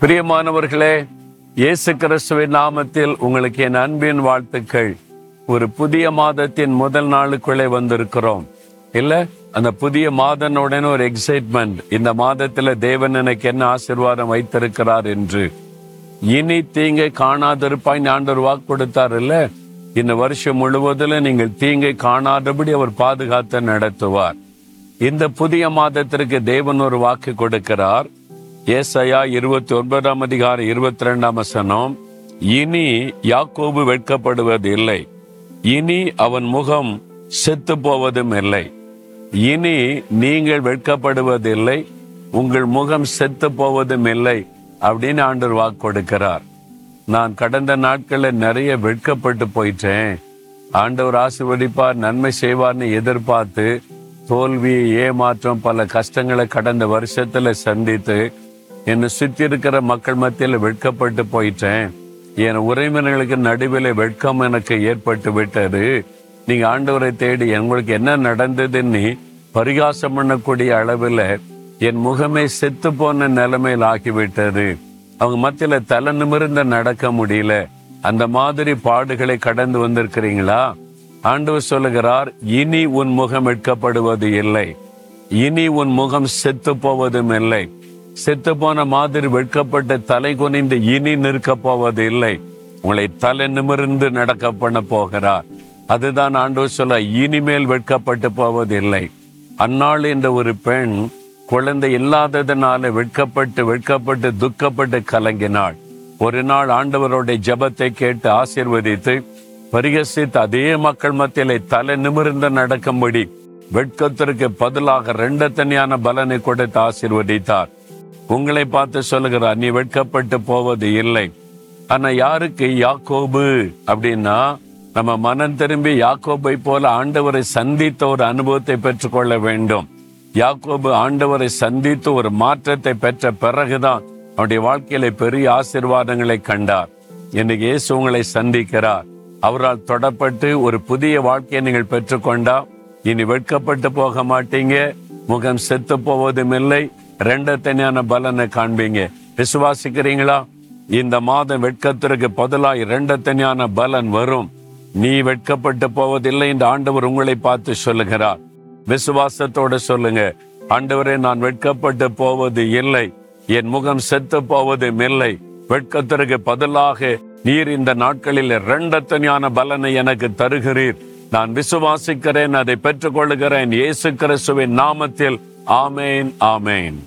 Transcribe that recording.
பிரியமானவர்களே இயேசு கிறிஸ்துவின் நாமத்தில் உங்களுக்கு என் அன்பின் வாழ்த்துக்கள். ஒரு புதிய மாதத்தின் முதல் நாளுக்குள்ளே வந்திருக்கிறோம். இல்ல அந்த புதிய மாதனுடன் ஒரு எக்ஸைட்மெண்ட் இந்த மாதத்துல தேவன் எனக்கு என்ன ஆசீர்வாதம் வைத்திருக்கிறார் என்று. இனி தீங்கை காணாதிருப்பாய் ஆண்டவர் வாக்கு கொடுத்தார் இல்ல? இந்த வருஷம் முழுவதிலும் நீங்கள் தீங்கை காணாதபடி அவர் பாதுகாத்து நடத்துவார். இந்த புதிய மாதத்திற்கு தேவன் ஒரு வாக்கு கொடுக்கிறார். ஏசையா இருபத்தி ஒன்பதாம் அதிகாரம் இருபத்தி ரெண்டாம் வசனம். இனி யாக்கோபு வெட்கப்படுவது இல்லை இனி அவன் முகம் செத்து போவதும் இல்லை. இனி நீங்கள் வெட்கப்படுவதில்லை. உங்கள் முகம் செத்து போவதும் இல்லை அப்படின்னு ஆண்டவர் வாக்கு கொடுக்கிறார். நான் கடந்த நாட்களில் நிறைய வெட்கப்பட்டு போயிட்டேன். ஆண்டவர் ஆசிர்வதிப்பார் நன்மை செய்வார்னு எதிர்பார்த்து தோல்வி ஏமாற்றம் பல கஷ்டங்களை கடந்த வருஷத்துல சந்தித்து என்னை சுற்றி இருக்கிற மக்கள் மத்தியில் வெட்கப்பட்டு போயிட்டேன். என் உறவினர்களுக்கு நடுவில் வெட்கம் எனக்கு ஏற்பட்டு விட்டது. நீங்க ஆண்டவரை தேடி உங்களுக்கு என்ன நடந்ததுன்னு பரிகாசம் பண்ணக்கூடிய அளவில் என் முகமே செத்து போன நிலைமையில் ஆகிவிட்டது. அவங்க மத்தியில தலை நிமிர்ந்து நடக்க முடியல. அந்த மாதிரி பாடுகளை கடந்து வந்திருக்கிறீங்களா? ஆண்டவர் சொல்லுகிறார் இனி உன் முகம் வெட்கப்படுவது இல்லை. இனி உன் முகம் செத்து போவதும் இல்லை. செத்துப்போன மாதிரி வெட்கப்பட்டு தலை குனிந்து இனி நிற்க போவது இல்லை உங்களை தலை நிமிர்ந்து நடக்க பண்ண போகிறார். அதுதான் ஆண்டவர் சொல்ல இனிமேல் வெட்கப்பட்டு போவதில்லை. அந்நாள் என்ற ஒரு பெண் குழந்தை இல்லாததுனால வெட்கப்பட்டு வெட்கப்பட்டு துக்கப்பட்டு கலங்கினாள். ஒரு நாள் ஆண்டவருடைய ஜெபத்தை கேட்டு ஆசிர்வதித்து பரிகசித்து அதே மக்கள் மத்தியிலே தலை நிமிர்ந்து நடக்கும்படி வெட்கத்திற்கு பதிலாக ரெண்டு தனியான பலனை கொடுத்து ஆசிர்வதித்தார். உங்களை பார்த்து சொல்லுகிறார் நீ வெட்கப்பட்டு போவது இல்லை. ஆனா யாருக்கு? யாக்கோபு. அப்படின்னா நம்ம மனம் திரும்பி யாக்கோபை போல ஆண்டவரை சந்தித்த ஒரு அனுபவத்தை பெற்றுக்கொள்ள வேண்டும். யாக்கோபு ஆண்டவரை சந்தித்து ஒரு மாற்றத்தை பெற்ற பிறகுதான் அவருடைய வாழ்க்கையில பெரிய ஆசிர்வாதங்களை கண்டார். இன்னைக்கு இயேசு உங்களை சந்திக்கிறார். அவரால் தொடப்பட்டு ஒரு புதிய வாழ்க்கையை நீங்கள் பெற்றுக்கொண்டா இனி வெட்கப்பட்டு போக மாட்டீங்க. முகம் செத்து போவதும் இல்லை ரெண்டு தனியான பலனை காண்பீங்க. விசுவாசிக்கிறீங்களா? இந்த மாதம் வெட்கத்திற்கு பதிலாய் ரெண்டு தனியான பலன் வரும். நீ வெட்கப்பட்டு போவதில்லை என்று ஆண்டவர் உங்களை பார்த்து சொல்லுகிறார். விசுவாசத்தோட சொல்லுங்க. ஆண்டவரே நான் வெட்கப்பட்டு போவது இல்லை. என் முகம் செத்து போவதும் இல்லை. வெட்கத்திற்கு பதிலாக நீர் இந்த நாட்களில் இரண்டத்தனியான பலனை எனக்கு தருகிறீர். நான் விசுவாசிக்கிறேன் அதை பெற்றுக்கொள்கிறேன் இயேசு கிறிஸ்துவின் நாமத்தில் ஆமேன் ஆமேன்